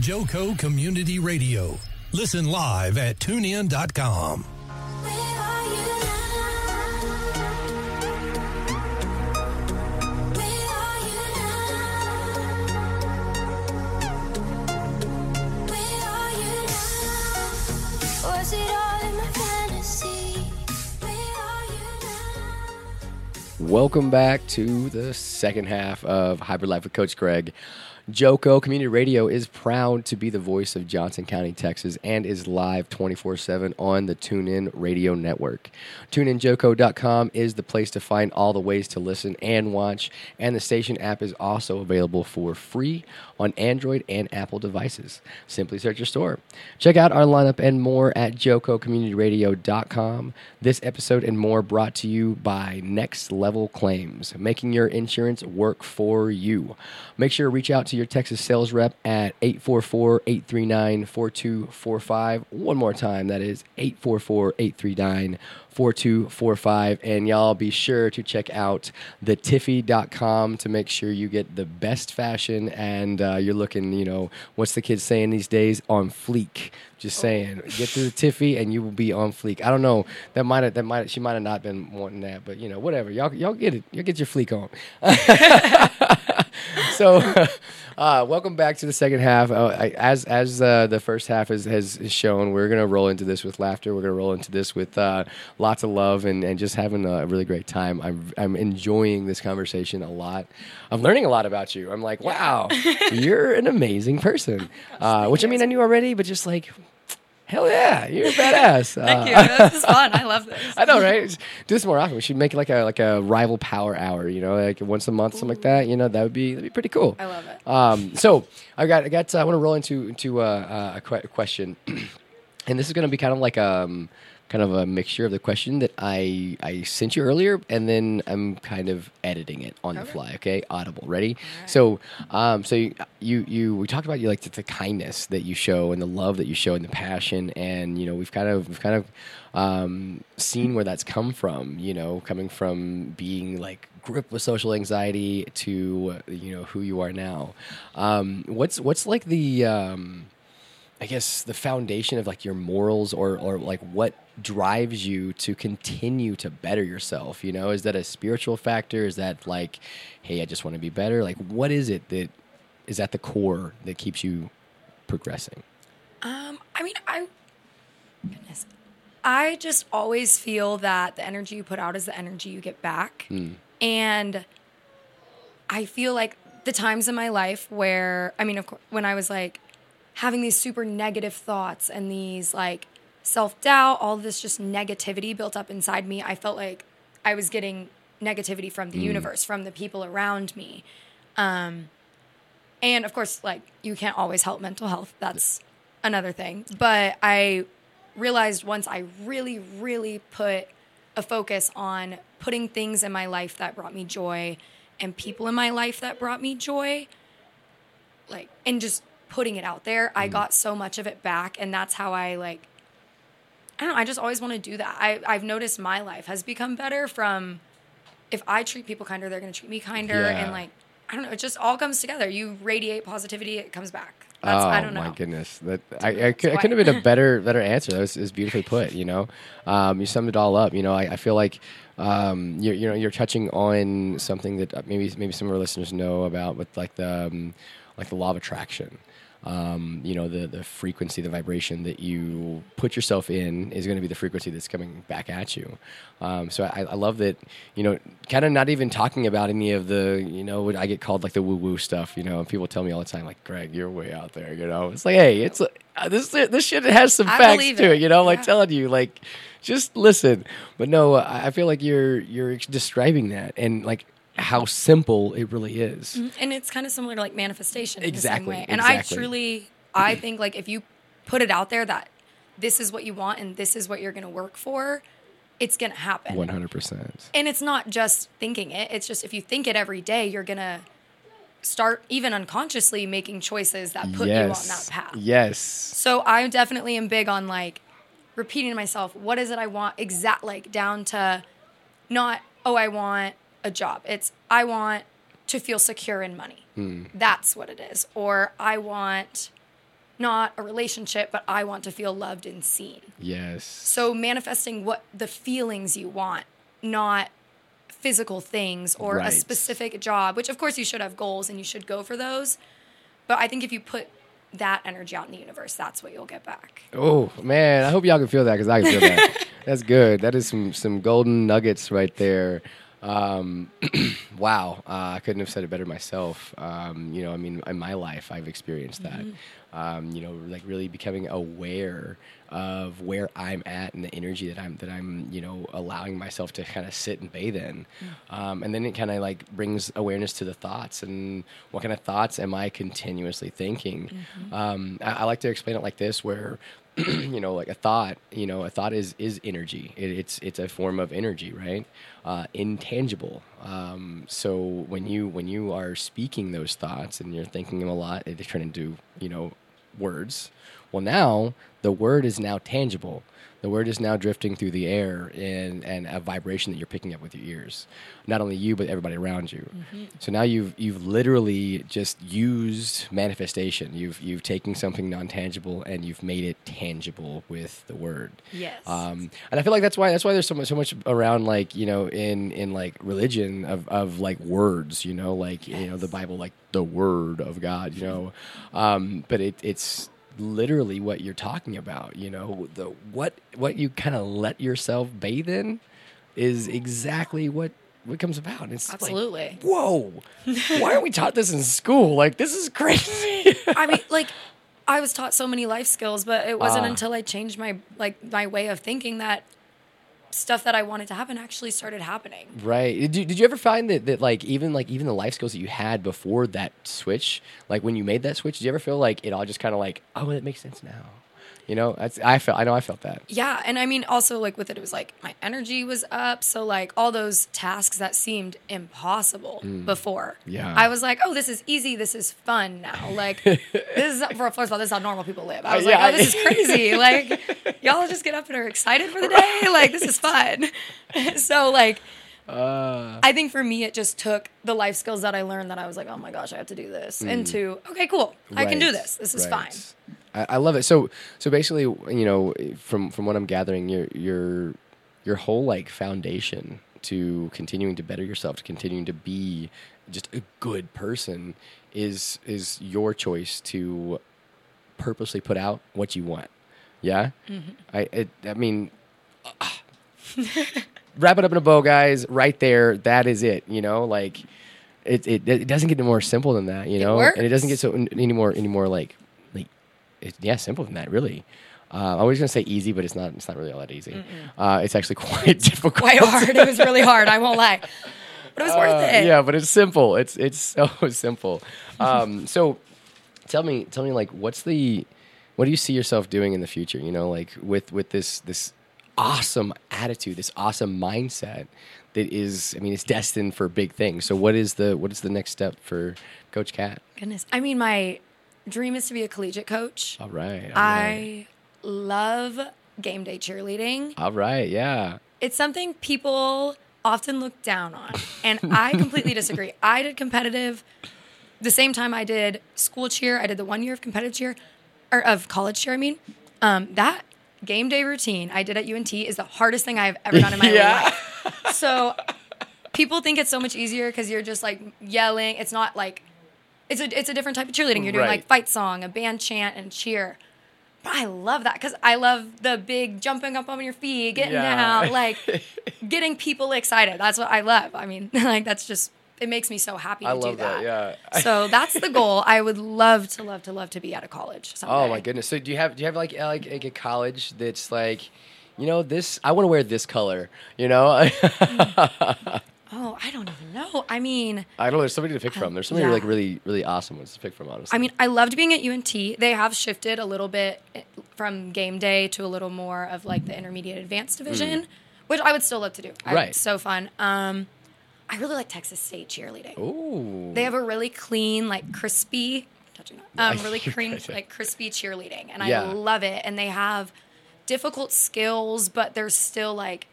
Joco Community Radio. Listen live at tunein.com. Where are you now? Where are you now? Where are you now? Was it all in my fantasy? Where are you now? Welcome back to the second half of Hybrid Life with Coach Greg. Joco Community Radio is proud to be the voice of Johnson County, Texas, and is live 24 7 on the TuneIn Radio Network. TuneInJoco.com is the place to find all the ways to listen and watch, and the station app is also available for free on Android and Apple devices. Simply search your store. Check out our lineup and more at JocoCommunityRadio.com. This episode and more brought to you by Next Level Claims, making your insurance work for you. Make sure to reach out to your Texas sales rep at 844 839 4245. One more time, that is 844 839 4245. And y'all be sure to check out the tiffy.com to make sure you get the best fashion and uh, you're looking, you know, what's the kids saying these days? On fleek. Just saying, get to the Tiffy and you will be on fleek. I don't know. That might have, that might she might have not been wanting that, but you know, whatever. Y'all, y'all get it. Y'all get your fleek on. so, uh, welcome back to the second half. Uh, I, as as uh, the first half has, has shown, we're gonna roll into this with laughter. We're gonna roll into this with uh, lots of love and, and just having a really great time. I'm I'm enjoying this conversation a lot. I'm learning a lot about you. I'm like, wow, you're an amazing person. Uh, which I mean, I knew already, but just like. Hell yeah, you're a badass. Thank Uh, you. This is fun. I love this. I know, right? Do this more often. We should make it like a like a rival power hour. You know, like once a month, something like that. You know, that would be that'd be pretty cool. I love it. Um, so I got I got uh, I want to roll into into uh, uh, a que- question, and this is going to be kind of like um kind of a mixture of the question that I I sent you earlier, and then I'm kind of editing it on the fly. Okay, audible, ready? So um so you, you you we talked about you like the, the kindness that you show and the love that you show and the passion, and you know we've kind of we've kind of um, seen where that's come from. You know, coming from being like gripped with social anxiety to you know who you are now. Um, what's what's like the um, I guess the foundation of like your morals or or like what drives you to continue to better yourself, you know? Is that a spiritual factor? Is that like hey, I just want to be better? Like what is it that is at the core that keeps you progressing? Um, I mean, I goodness, I just always feel that the energy you put out is the energy you get back, and I feel like the times in my life where I mean, of course, when I was like having these super negative thoughts and these like self doubt, all this just negativity built up inside me, I felt like I was getting negativity from the universe, from the people around me. Um, and of course, like you can't always help mental health. That's another thing. But I realized once I really, really put a focus on putting things in my life that brought me joy and people in my life that brought me joy, like, and just putting it out there, I got so much of it back. And that's how I, like, I don't know, I just always want to do that. I, I've noticed my life has become better from if I treat people kinder, they're going to treat me kinder. Yeah. And, like, I don't know, it just all comes together. You radiate positivity, it comes back. That's, I don't know. Oh my goodness, that I, I, I couldn't have been a better better answer. That was, was beautifully put. You know, um, you summed it all up. You know, I, I feel like um, you're you know you're touching on something that uh, maybe maybe some of our listeners know about with like the um, like the law of attraction. Um, you know, the the frequency, the vibration that you put yourself in is going to be the frequency that's coming back at you. Um, so I, I love that. You know, kind of not even talking about any of the you know what I get called like the woo woo stuff. You know, and people tell me all the time like, Greg, you're way out there. You know, it's like, hey, it's uh, this this shit has some I facts to it. it. You know, like Yeah. telling you like just listen. But no, I feel like you're you're describing that and like how simple it really is. Mm-hmm. And it's kind of similar to like manifestation in the same Exactly. And exactly. I truly, I think like if you put it out there that this is what you want and this is what you're going to work for, it's going to happen. One hundred percent. And it's not just thinking it. It's just if you think it every day, you're going to start even unconsciously making choices that put you on that path. Yes. So I definitely am big on like repeating to myself, what is it I want exact like down to not, oh, I want a job. It's I want to feel secure in money. Hmm. That's what it is. Or I want not a relationship, but I want to feel loved and seen. Yes. So manifesting what the feelings you want, not physical things or Right. a specific job, which of course you should have goals and you should go for those. But I think if you put that energy out in the universe, that's what you'll get back. Oh man, I hope y'all can feel that because I can feel that. That's good. That is some some golden nuggets right there. Um, wow, uh, I couldn't have said it better myself. Um, you know, I mean, in my life, I've experienced that. Um, you know, like really becoming aware of where I'm at and the energy that I'm that I'm, you know, allowing myself to kind of sit and bathe in. Um, and then it kind of like brings awareness to the thoughts and what kind of thoughts am I continuously thinking. Um, I, I like to explain it like this, where you know, like a thought, you know, a thought is is energy. It, it's it's a form of energy, right? Uh, intangible. Um, so when you when you are speaking those thoughts and you're thinking them a lot, they turn into you know words. Well, now the word is now tangible. The word is now drifting through the air and, and a vibration that you're picking up with your ears. Not only you, but everybody around you. So now you've you've literally just used manifestation. You've you've taken something non tangible and you've made it tangible with the word. Yes. Um, and I feel like that's why that's why there's so much so much around like you know in in like religion of of like words. You know, like you know the Bible, like the word of God. You know, um, but it it's literally what you're talking about. You know, the what what you kind of let yourself bathe in is exactly what what comes about. It's like, Absolutely. whoa! Why aren't we taught this in school? Like this is crazy. I mean, like, I was taught so many life skills, but it wasn't Ah. until I changed my like my way of thinking that stuff that I wanted to happen actually started happening. Right. Did you, did you ever find that, that like even like even the life skills that you had before that switch, like when you made that switch, did you ever feel like it all just kind of like, oh, it makes sense now? You know, that's, I felt, I know I felt that. Yeah, and I mean also like with it, it was like my energy was up, so like all those tasks that seemed impossible before. Mm. Yeah. I was like, oh, this is easy, this is fun now. Like this is for first of all, this is how normal people live. I was Uh, yeah, like, oh, this is crazy. like y'all just get up and are excited for the day. Like this is fun. so like. Uh. I think for me, it just took the life skills that I learned that I was like, oh my gosh, I have to do this. Into, okay, cool. I can do Mm. This. This is right. fine. I, I love it. So so basically, you know, from from what I'm gathering, your your your whole like foundation to continuing to better yourself, to continuing to be just a good person, is is your choice to purposely put out what you want. Yeah, mm-hmm. I it, I mean. Ah. wrap it up in a bow, guys. Right there, that is it. You know, like it, it, it doesn't get any more simple than that. You know, and it doesn't get so any more any more like it, yeah, simple than that. Really. Uh, I was gonna say easy, but it's not. It's not really all that easy. Uh, it's actually quite difficult. Quite hard. It was really hard. I won't lie. But it was worth Uh, it. yeah, but it's simple. It's it's so simple. Um, so tell me, tell me, like, what's the, what do you see yourself doing in the future? You know, like with with this this awesome attitude, this awesome mindset that is, I mean, it's destined for big things. So what is the what is the next step for Coach Cat? Goodness. I mean, my dream is to be a collegiate coach. All right, all right, I love game day cheerleading. all right, yeah. It's something people often look down on, and I completely disagree. I did competitive the same time I did school cheer. I did the one year of competitive cheer, or of college cheer. I mean, um, that game day routine I did at UNT is the hardest thing I've ever done in my Yeah. life. So people think it's so much easier because you're just like yelling. It's not like it's a it's a different type of cheerleading. You're doing Right. like fight song, a band chant, and cheer. But I love that because I love the big jumping up on your feet, getting Yeah. down, like getting people excited. That's what I love. I mean, like that's just it makes me so happy to I do love that, that. yeah. so that's the goal. I would love to love to love to be at a college. Someday. Oh my goodness! So do you have do you have like like, like a college that's like, you know, this I want to wear this color. You know, mm. Oh, I don't even know. I mean, I don't know. There's somebody to pick from. There's so many yeah. like really really awesome ones to pick from. Honestly, I mean, I loved being at UNT. They have shifted a little bit eh, from game day to a little more of like the intermediate advanced division, which I would still love to do. Mm. Right. It's so fun. Um, I really like Texas State cheerleading. Ooh. They have a really clean, like crispy, touching that, um, really clean, like crispy cheerleading, and Yeah. I love it. And they have difficult skills, but they're still like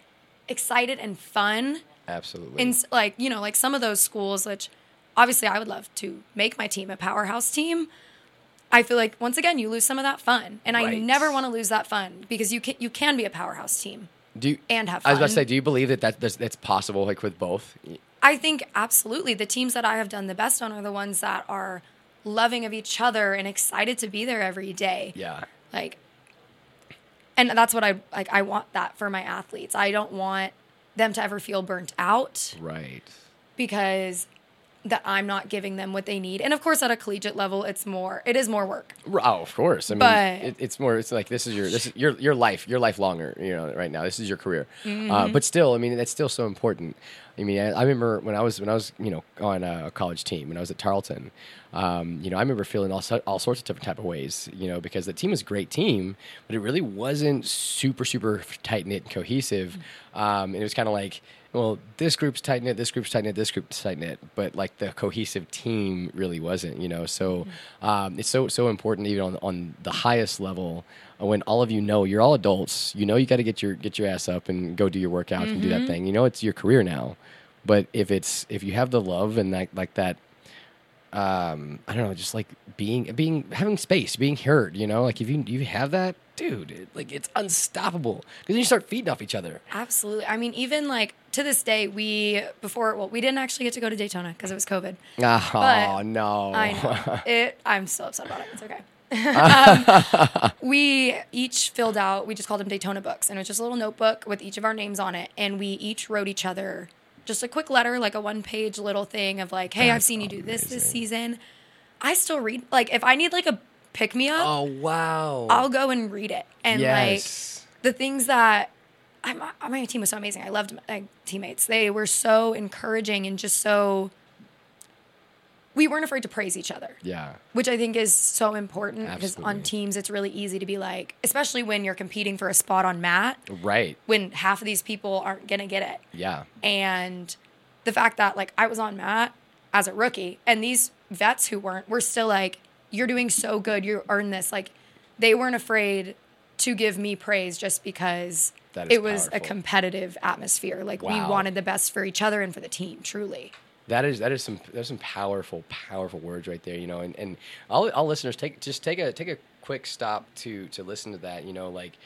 excited and fun. Absolutely. And like you know, like some of those schools, which obviously I would love to make my team a powerhouse team. I feel like once again you lose some of that fun, and I never want to lose that fun because you can you can be a powerhouse team. do you, and have Fun. I was about to say, do you believe that, that that's, that's possible like with both? I think absolutely the teams that I have done the best on are the ones that are loving of each other and excited to be there every day. Yeah. Like and that's what I like I want that for my athletes. I don't want them to ever feel burnt out Right. because that I'm not giving them what they need. And of course, at a collegiate level, it's more. It is more work. Oh, of course. I mean, But- it, it's more. It's like this is your this is your your life. Your life longer. You know, right now. This is your career. Uh, Mm-hmm. but still, I mean, that's still so important. I mean, I, I remember when I was when I was you know on a college team when I was at Tarleton. Um, you know, I remember feeling all all sorts of different type of ways. You know, because the team was a great team, but it really wasn't super super tight knit and cohesive. Um, and it was kind of like. Well, this group's tight knit, this group's tight knit, this group's tight knit, but like the cohesive team really wasn't, you know. So um, it's so so important even on on the highest level uh, when all of you know you're all adults. You know you got to get your get your ass up and go do your workouts and do that thing. You know it's your career now, but if it's if you have the love and that like that um, I don't know, just like being being having space, being heard. You know, like if you you have that, dude, it, like it's unstoppable because you start feeding off each other. Absolutely. I mean, even like to this day, we before well, we didn't actually get to go to Daytona because it was COVID. Oh But no! I know it. I'm so upset about it. It's okay. um, we each filled out. We just called them Daytona books, and it was just a little notebook with each of our names on it, and we each wrote each other just a quick letter, like a one-page little thing of like, "Hey, I've That's seen you do this this season." I still read. Like, if I need like a pick me up, Oh wow! I'll go and read it, and like the things that I, my team was so amazing. I loved my teammates. They were so encouraging and just so. We weren't afraid to praise each other, yeah. which I think is so important because on teams it's really easy to be like, especially when you're competing for a spot on mat, Right. when half of these people aren't gonna get it. Yeah. And the fact that like I was on mat as a rookie, and these vets who weren't were still like, "You're doing so good. You earned this." Like they weren't afraid to give me praise just because it was a competitive atmosphere. Like we wanted the best for each other and for the team. Truly. That is that is some there's some powerful powerful words right there, you know, and, and all, all listeners take just take a take a quick stop to to listen to that, you know, like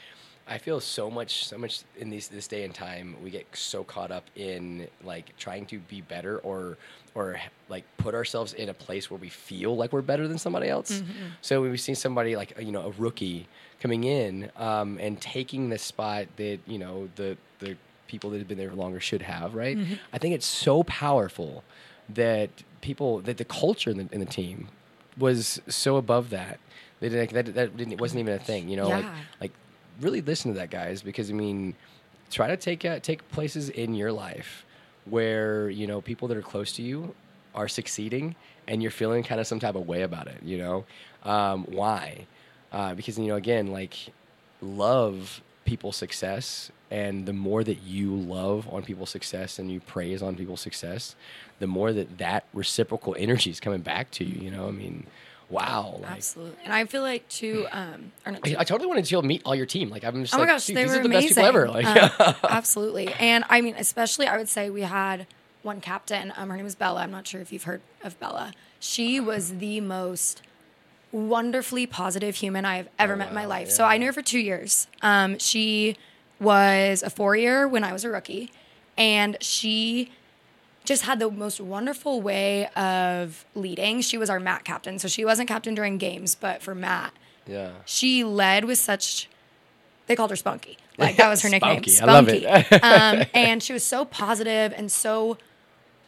I feel so much so much in these this day and time we get so caught up in like trying to be better or or like put ourselves in a place where we feel like we're better than somebody else. So we've seen somebody like you know a rookie coming in um, and taking the spot that you know the people that have been there longer should have, right? I think it's so powerful that people that the culture in the, in the team was so above that. They didn't that that didn't, it wasn't even a thing, you know. Like like really listen to that, guys, because I mean, try to take uh, take places in your life where you know people that are close to you are succeeding and you're feeling kind of some type of way about it. You know, um, why? Uh, because you know, again, like love people's success and the more that you love on people's success and you praise on people's success the more that that reciprocal energy is coming back to you you know i mean wow like Absolutely. And I feel like too. Um, I, I totally wanted to meet all your team like i'm just Oh like my gosh, they these were are the amazing. best people ever like Um, absolutely. And I mean, especially I would say we had one captain. Um, her name is Bella. I'm not sure if you've heard of Bella. She was the most wonderfully positive human I have ever met in my Oh, life. So I knew her for two years. Um, she was a four year when I was a rookie, and she just had the most wonderful way of leading. She was our mat captain, so she wasn't captain during games, but for mat, yeah she led with such they called her spunky like that was her nickname Spunky, I love it. um, and she was so positive and so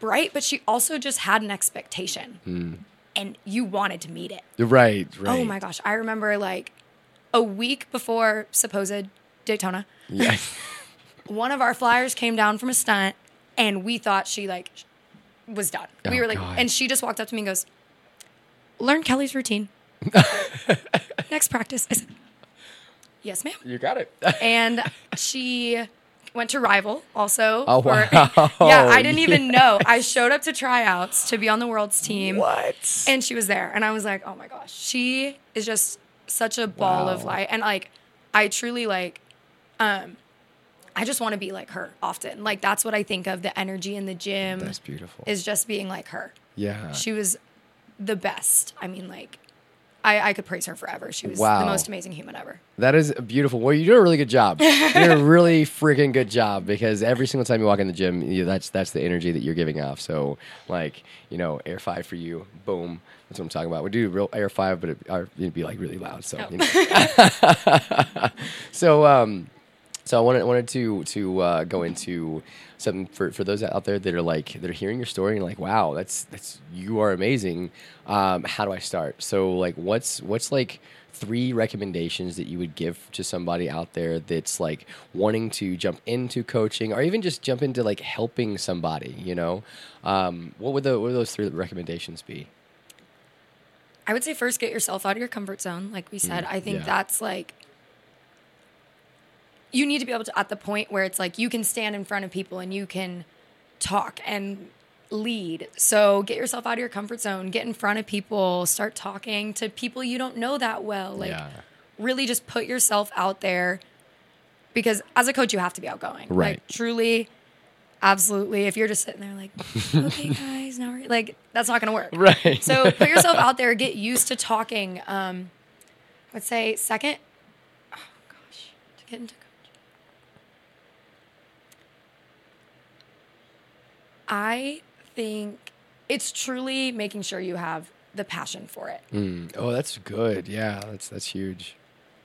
bright but she also just had an expectation Hmm. And you wanted to meet it. Right oh right. oh my gosh. I remember like a week before supposed daytona yeah. one of our flyers came down from a stunt and we thought she like was done. We Oh, were like God. and she just walked up to me and goes learn kelly's routine. Next practice. I said, yes ma'am. You got it. And she went to rival also Oh, for- wow. yeah i didn't even know. I showed up to tryouts to be on the world's team. What? And she was there. And i was like oh my gosh she is just such a ball of light. And like i truly like um i just want to be like her often. Like that's what i think of. The energy in the gym that's beautiful. is just being like her. Yeah. She was the best. I mean like I, I could praise her forever. She was Wow. the most amazing human ever. That is beautiful. Well, you do a really good job. You do a really freaking good job because every single time you walk in the gym, you, that's that's the energy that you're giving off. So, like, you know, air five for you, boom. That's what I'm talking about. We do real air five, but it, it'd be like really loud. So, Oh. you know. so, um, So I wanted wanted to to uh, go into something for, for those out there that are like they're hearing your story and like wow that's that's you are amazing. Um, how do I start? So like what's what's like three recommendations that you would give to somebody out there that's like wanting to jump into coaching or even just jump into like helping somebody? You know, um, what would the what would those three recommendations be? I would say first get yourself out of your comfort zone. Like we said, I think Mm, yeah. that's like you need to be able to at the point where it's like you can stand in front of people and you can talk and lead. So get yourself out of your comfort zone, get in front of people, start talking to people you don't know that well. Like Yeah. really just put yourself out there because as a coach you have to be outgoing. Right. Like truly absolutely if you're just sitting there like okay guys now we're like that's not going to work. Right. So put yourself out there, get used to talking. Um, I would say second, oh gosh, to get into coaching. I think it's truly making sure you have the passion for it. Mm. oh, that's good. Yeah, that's that's huge.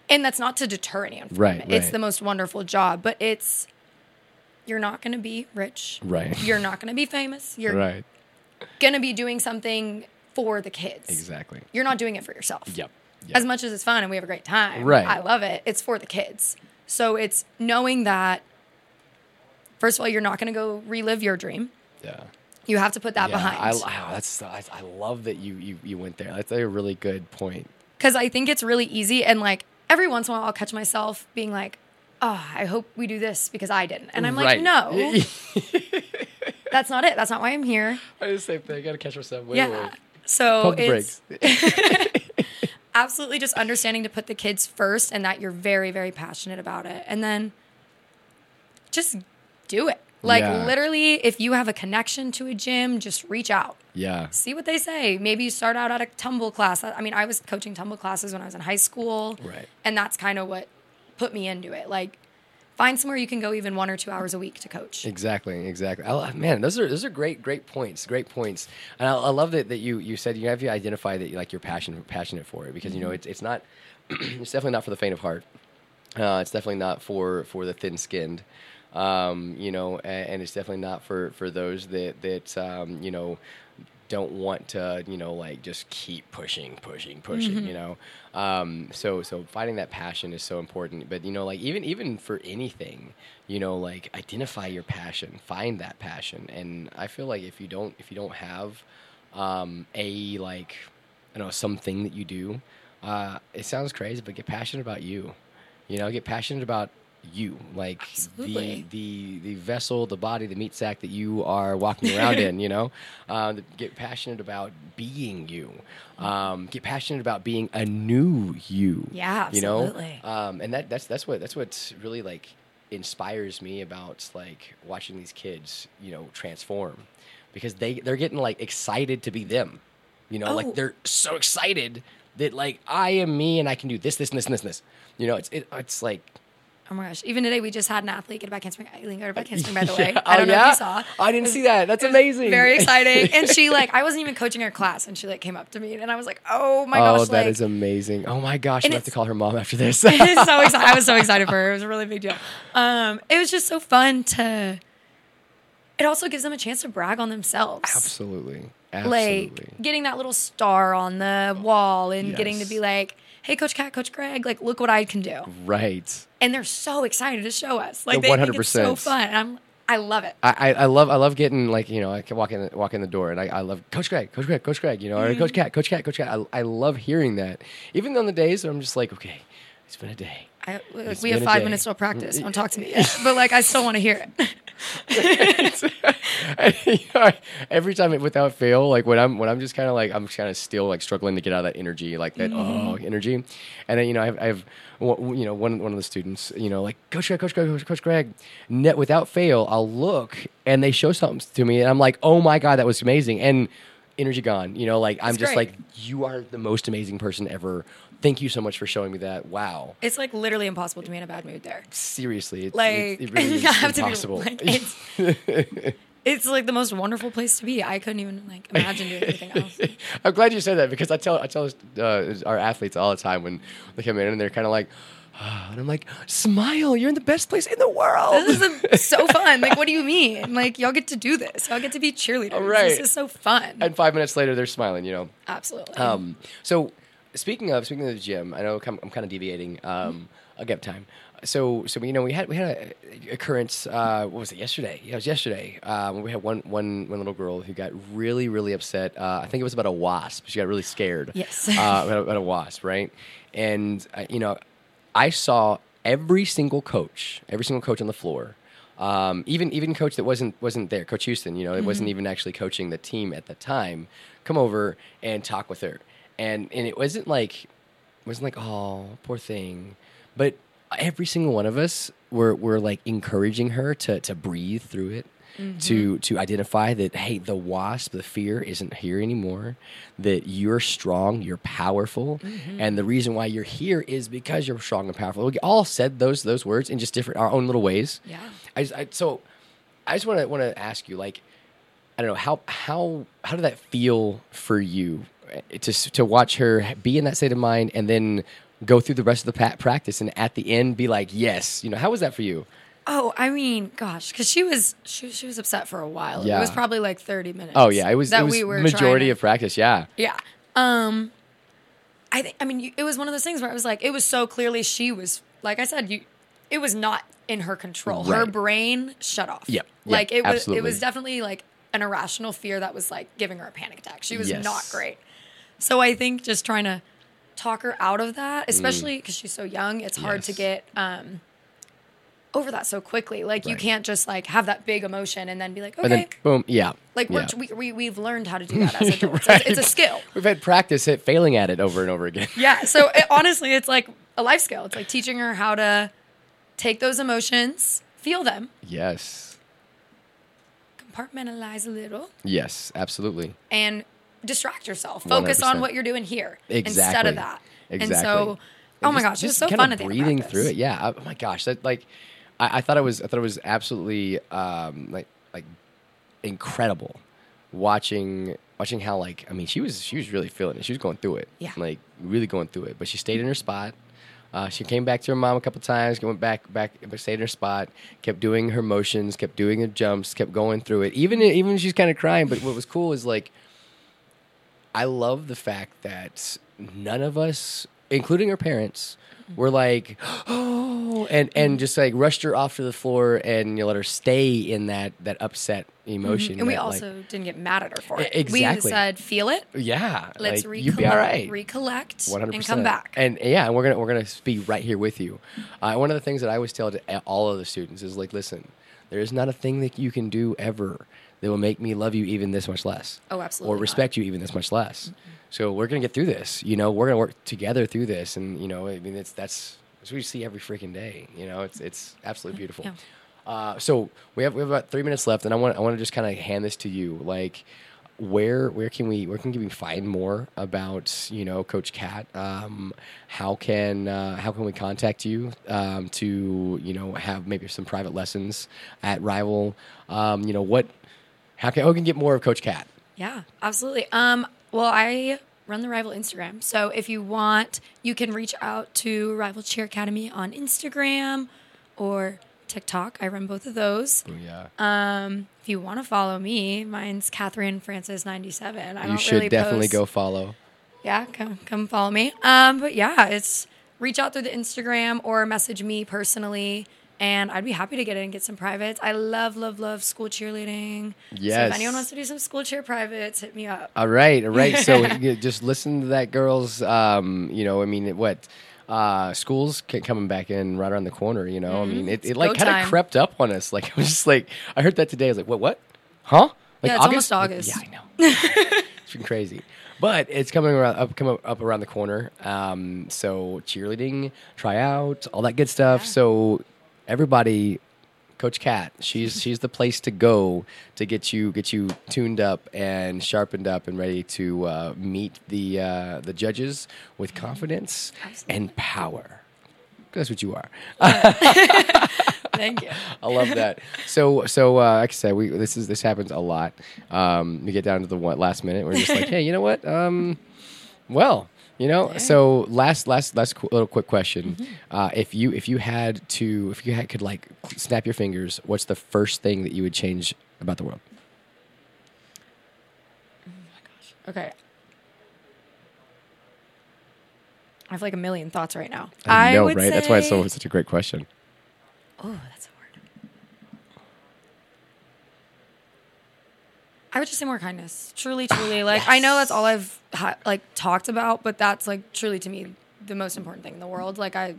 And that's not to deter anyone from Right, it. It's the most wonderful job, but it's you're not going to be rich. Right. You're not going to be famous. You're right. going to be doing something for the kids. Exactly. You're not doing it for yourself. Yep. Yep. as much as it's fun and we have a great time. Right. I love it. It's for the kids. So it's knowing that, first of all, you're not going to go relive your dream. Yeah. You have to put that yeah, I, behind. wow, that's I, I love that you, you you went there. That's a really good point. Because I think it's really easy. And like every once in a while, I'll catch myself being like, oh, I hope we do this because I didn't. And I'm Right. like, no, that's not it. That's not why I'm here. I same thing. I gotta catch myself. Wait, yeah. So Pump it's absolutely just understanding to put the kids first and that you're very, very passionate about it. And then just do it. Like Yeah. literally, if you have a connection to a gym, just reach out. Yeah. See what they say. Maybe you start out at a tumble class. I mean, I was coaching tumble classes when I was in high school. Right. And that's kind of what put me into it. Like, find somewhere you can go even one or two hours a week to coach. Exactly, exactly. I, man, those are those are great, great points. Great points. And I, I love that, that you you said you have to identify that you like you're passionate passionate for it because you know Mm-hmm. it's it's not it's definitely not for the faint of heart. Uh, it's definitely not for for the thin skinned. Um, you know, and, and it's definitely not for for those that that um, you know don't want to you know like just keep pushing pushing pushing Mm-hmm. you know? Um, so so finding that passion is so important. But you know like even even for anything you know like identify your passion find that passion. And i feel like if you don't if you don't have um, a like i don't know something that you do uh, it sounds crazy but get passionate about you. You know get passionate about you like Absolutely. the the the vessel the body the meat sack that you are walking around in you know uh, get passionate about being you um, get passionate about being a new you Yeah, you know absolutely. um, and that that's that's what that's what's really like inspires me about like watching these kids you know transform because they they're getting like excited to be them you know Oh. like they're so excited that like I am me and I can do this this and this and this and this you know it's it, it's like Oh my gosh. Even today, we just had an athlete get a back handspring. Eileen got a back handspring, by the way. Yeah. I don't Oh, know if you saw. I didn't see that. That's amazing. Very exciting. And she like, I wasn't even coaching her class, and she like came up to me, and I was like, oh my oh gosh, that like, is amazing oh my gosh I have to call her mom after this so excited. I was so excited for her. It was a really big deal. Um, it was just so fun to. It also gives them a chance to brag on themselves. absolutely absolutely Like getting that little star on the wall and getting to be like, "Hey, Coach Cat, Coach Greg, like, look what I can do." right And they're so excited to show us. Like, Yeah, they think so 100%. fun. And I'm, I love it. I, I, love I love getting like you know I can walk in walk in the door and I, I love Coach Greg Coach Greg Coach Greg you know or mm-hmm. Coach Cat Coach Cat Coach Cat I, I love hearing that even on the days where I'm just like okay it's been a day I, we have five minutes till practice. Don't talk to me yet. But like, I still want to hear it. You know, every time it, without fail, like when I'm when I'm just kind of like I'm kind of still like struggling to get out of that energy, like that mm-hmm. oh energy, and then you know I have, I have you know one one of the students, you know like Coach Greg, Coach Greg, Coach, Coach Greg, net without fail, I'll look and they show something to me, and I'm like oh my god that was amazing, and energy gone, you know like I'm It's just great. like you are the most amazing person ever. Thank you so much for showing me that. Wow, It's like literally impossible to be in a bad mood there. seriously, it's, Like, it's, it really is I have impossible. to be like, it's, it's like the most wonderful place to be. I couldn't even like imagine doing anything else. I'm glad you said that because I tell I tell uh, our athletes all the time when they come in and they're kind of like, and I'm like, smile, you're in the best place in the world. This is so fun. Like, what do you mean? Like, y'all get to do this. Y'all get to be cheerleaders. Right. This is so fun. and five minutes later, they're smiling. You know. Absolutely. Um, so speaking of speaking of the gym, I know I'm, I'm kind of deviating. Um, I'll get time. So so you know we had we had a occurrence. Uh, what was it yesterday? Yeah, it was yesterday. Um, we had one one one little girl who got really really upset. Uh, I think it was about a wasp. She got really scared. Yes. uh, about, about a wasp, right? And uh, you know, I saw every single coach, every single coach on the floor. Um, even even coach that wasn't wasn't there, Coach Houston. You know, it wasn't even actually coaching the team at the time. Come over and talk with her, and and it wasn't like wasn't like oh poor thing, but every single one of us were were like encouraging her to to breathe through it. To to identify that hey the wasp the fear isn't here anymore that you're strong you're powerful and the reason why you're here is because you're strong and powerful. We all said those those words in just different our own little ways. Yeah. I, just- I so I just want to want to ask you like I don't know how how how did that feel for you eh, to to watch her be in that state of mind and then go through the rest of the practice and at the end be like yes you know how was that for you oh, I mean, gosh, because she was she, she was upset for a while. Yeah. It was probably like thirty minutes. oh yeah it was that it was we were majority of practice yeah Yeah. Um, I think. I mean, you, it was one of those things where I was like, it was so clearly she was, like I said, you, it was not in her control. Her brain shut off. Yep. Yep, Like it was. It was definitely like an irrational fear that was like giving her a panic attack. She was Yes. not great. So I think just trying to talk her out of that, especially because she's so young, it's hard to Mm. Get. um over that so quickly, like you can't just like have that big emotion and then be like, okay, then boom yeah like yeah. we're, we, we we've learned how to do that as adults. It's- It's a skill. we've had practice at failing at it over and over again Yeah. So it, honestly, it's like a life skill. It's like teaching her how to take those emotions, feel them, yes compartmentalize a little, yes absolutely and distract yourself. Focus on 100%. what you're doing here instead of that. Exactly. And so, oh my gosh, it was just so fun of at the end of breathing through it. Yeah. Oh my gosh, that like, I, I thought it was, I thought it was absolutely um, like, like incredible watching, watching how like, I mean, she was, she was really feeling it. She was going through it. Yeah. Like really going through it. But she stayed in her spot. Uh, she came back to her mom a couple times, went back, back, stayed in her spot, kept doing her motions, kept doing her jumps, kept going through it. Even, even she's kind of crying. But what was cool is like, I love the fact that none of us, including her parents, were like, oh, and and just like rushed her off to the floor and you let her stay in that that upset emotion. Mm-hmm. And we that, like- also didn't get mad at her for it. We exactly. said, feel it. yeah, Let's like, recollect, be all right. recollect, One hundred and percent, come back. And yeah, and we're gonna we're gonna be right here with you. Uh, one of the things that I always tell to all of the students is like, listen, there is not a thing that you can do ever that will make me love you even this much less. Oh, absolutely Or not. respect you even this much less. So we're gonna get through this. You know, we're gonna work together through this, and you know, I mean, it's that's that's what we see every freaking day. You know, it's it's absolutely beautiful. Yeah. Uh, so we have we have about three minutes left, and I want I want to just kind of hand this to you. Like, where where can we where can we find more about you know Coach Cat? Um, how can uh, how can we contact you um, to you know have maybe some private lessons at Rival? Um, you know what? How can how can get more of Coach Cat? Yeah, absolutely. Um, well, I run the Rival Instagram. So if you want, you can reach out to Rival Cheer Academy on Instagram or TikTok. I run both of those. Yeah, Um, if you want to follow me, mine's Catherine Francis ninety seven. You should really definitely post- go follow. Yeah, come come follow me. Um, but yeah, it's reach out through the Instagram or message me personally. And I'd be happy to get in and get some privates. I love, love, love school cheerleading. So Yes. if anyone wants to do some school cheer privates, hit me up. All right, all right. So just listen to that, girls. Um, you know, I mean, what uh, schools coming back in right around the corner. You know, I mean, it, it like Mm-hmm. kind of crept up on us. Like I was just like, I heard that today. I was like, what? What? Huh? Like Yeah, it's almost August. Yeah, I know. it's been crazy. But it's coming around up, come up, up around the corner. Um, so cheerleading, tryouts, all that good stuff. So everybody, Coach Cat, she's she's the place to go to get you get you tuned up and sharpened up and ready to uh, meet the uh, the judges with confidence and power. That's what you are. Thank you. I love that. So, so uh, like I said, we this is this happens a lot. Um, we get down to the one, last minute. We're just like, hey, you know what? Um, well, you know. So last, last, last qu- little quick question. Mm-hmm. Uh, if you if you had to if you had, could like snap your fingers, what's the first thing that you would change about the world? Oh my gosh. Okay. I have like a million thoughts right now. I know, would right? That's why it's so such a great question. Oh, that's a word. I would just say more kindness. Truly, truly. Like I know that's all I've ha- like talked about, but that's like truly to me the most important thing in the world. Like I,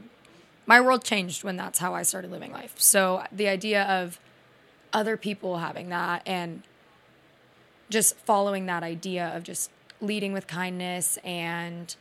my world changed when that's how I started living life. So the idea of other people having that and just following that idea of just leading with kindness and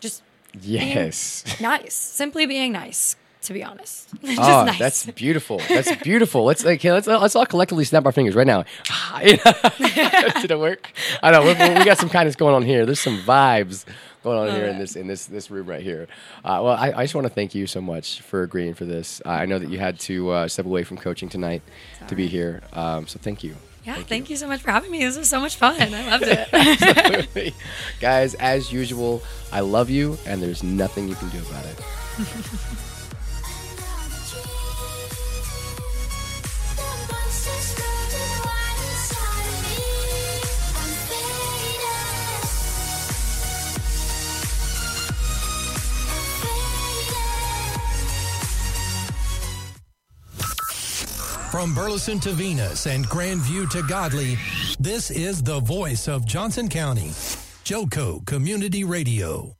just Yes. nice, simply being nice. To be honest, just oh, nice. that's beautiful. That's beautiful. Let's like let's let's all collectively snap our fingers right now. Did it work? I know we, we got some kindness going on here. There's some vibes going on here in this in this this room right here. Uh, well, I, I just want to thank you so much for agreeing for this. Uh, I know that you had to uh, step away from coaching tonight to be here, um, so thank you. Yeah, thank, you. so much for having me. This was so much fun. I loved it. Guys, as usual, I love you, and there's nothing you can do about it. From Burleson to Venus and Grandview to Godley, this is the voice of Johnson County. Joco Community Radio.